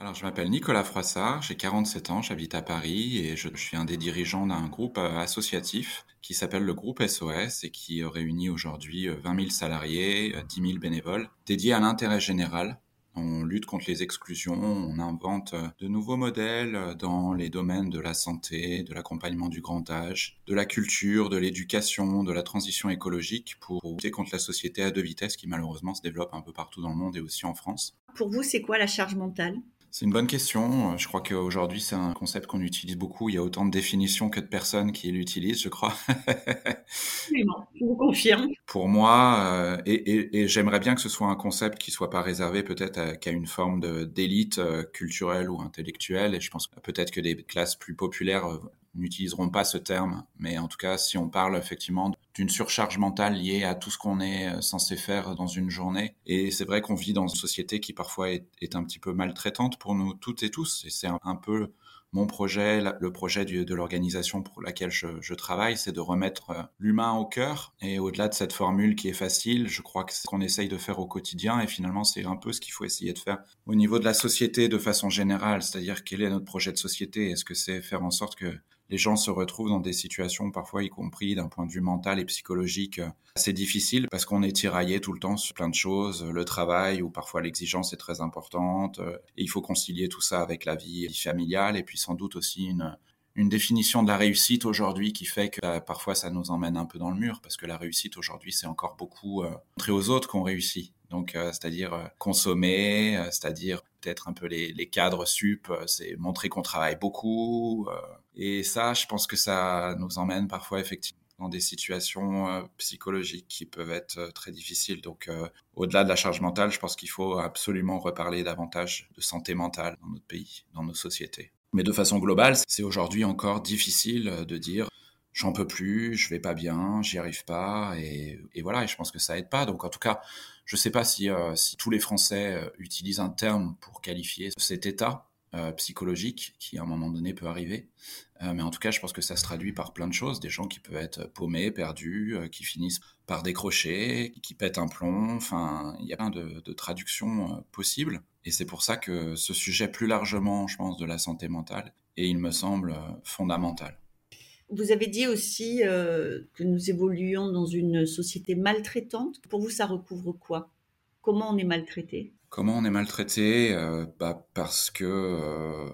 Alors, je m'appelle Nicolas Froissart, j'ai 47 ans, j'habite à Paris et je, suis un des dirigeants d'un groupe euh, associatif qui s'appelle le groupe SOS et qui euh, réunit aujourd'hui euh, 20 000 salariés, euh, 10 000 bénévoles, dédiés à l'intérêt général. On lutte contre les exclusions, on invente euh, de nouveaux modèles euh, dans les domaines de la santé, de l'accompagnement du grand âge, de la culture, de l'éducation, de la transition écologique pour lutter contre la société à deux vitesses qui malheureusement se développe un peu partout dans le monde et aussi en France. Pour vous, c'est quoi la charge mentale? C'est une bonne question. Je crois qu'aujourd'hui, c'est un concept qu'on utilise beaucoup. Il y a autant de définitions que de personnes qui l'utilisent, je crois. Absolument, je vous confirme. Pour moi, euh, et, et- et j'aimerais bien que ce soit un concept qui soit pas réservé peut-être à- qu'à une forme d'élite euh, culturelle ou intellectuelle. Et je pense peut-être que des classes plus populaires euh, n'utiliseront pas ce terme. Mais en tout cas, si on parle effectivement d'une surcharge mentale liée à tout ce qu'on est euh, censé faire dans une journée. Et c'est vrai qu'on vit dans une société qui parfois est, un petit peu maltraitante pour nous toutes et tous. Et c'est un, peu mon projet, le projet de l'organisation pour laquelle je, je travaille, c'est de remettre euh, l'humain au cœur. Et au-delà de cette formule qui est facile, je crois que c'est ce qu'on essaye de faire au quotidien. Et finalement, c'est un peu ce qu'il faut essayer de faire au niveau de la société de façon générale. C'est-à-dire, quel est notre projet de société? Est-ce que c'est faire en sorte que les gens se retrouvent dans des situations, parfois y compris d'un point de vue mental et psychologique, assez difficiles parce qu'on est tiraillé tout le temps sur plein de choses, le travail où parfois l'exigence est très importante, et il faut concilier tout ça avec la vie familiale et puis sans doute aussi une, définition de la réussite aujourd'hui qui fait que euh, parfois ça nous emmène un peu dans le mur parce que la réussite aujourd'hui c'est encore beaucoup euh, montrer aux autres qu'on réussit. Donc euh, c'est-à-dire euh, consommer, euh, c'est-à-dire peut-être un peu les, cadres sup, c'est montrer qu'on travaille beaucoup. et ça, je pense que ça nous emmène parfois effectivement dans des situations psychologiques qui peuvent être très difficiles. Donc, au-delà de la charge mentale, je pense qu'il faut absolument reparler davantage de santé mentale dans notre pays, dans nos sociétés. Mais de façon globale, c'est aujourd'hui encore difficile de dire j'en peux plus, je vais pas bien, j'y arrive pas, et, voilà. Et je pense que ça aide pas. Donc, en tout cas, je sais pas si, euh, tous les Français euh, utilisent un terme pour qualifier cet état euh, psychologique qui à un moment donné peut arriver. Mais en tout cas, je pense que ça se traduit par plein de choses. Des gens qui peuvent être paumés, perdus, qui finissent par décrocher, qui pètent un plomb. Enfin, il y a plein de, traductions possibles. Et c'est pour ça que ce sujet plus largement, je pense, de la santé mentale, et il me semble fondamental. Vous avez dit aussi euh, que nous évoluions dans une société maltraitante. Pour vous, ça recouvre quoi? Comment on est maltraité? Comment on est maltraité? Euh, bah, Parce que euh,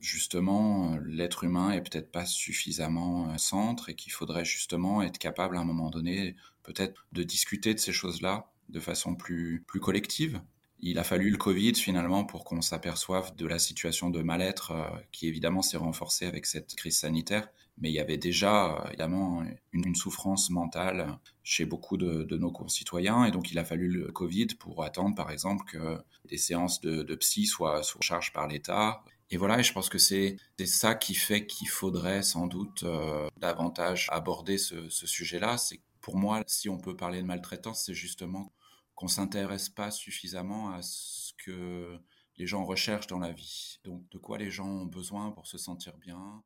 justement, l'être humain est peut-être pas suffisamment centre et qu'il faudrait justement être capable à un moment donné peut-être de discuter de ces choses-là de façon plus collective. Il a fallu le Covid finalement pour qu'on s'aperçoive de la situation de mal-être euh, qui évidemment s'est renforcée avec cette crise sanitaire. Mais il y avait déjà euh, évidemment une, souffrance mentale chez beaucoup de, nos concitoyens et donc il a fallu le Covid pour attendre par exemple que des séances de, de psy soient sous charge par l'État. Et voilà, et je pense que c'est ça qui fait qu'il faudrait sans doute euh, davantage aborder ce, ce sujet-là. C'est pour moi, si on peut parler de maltraitance, c'est justement qu'on s'intéresse pas suffisamment à ce que les gens recherchent dans la vie. Donc, de quoi les gens ont besoin pour se sentir bien,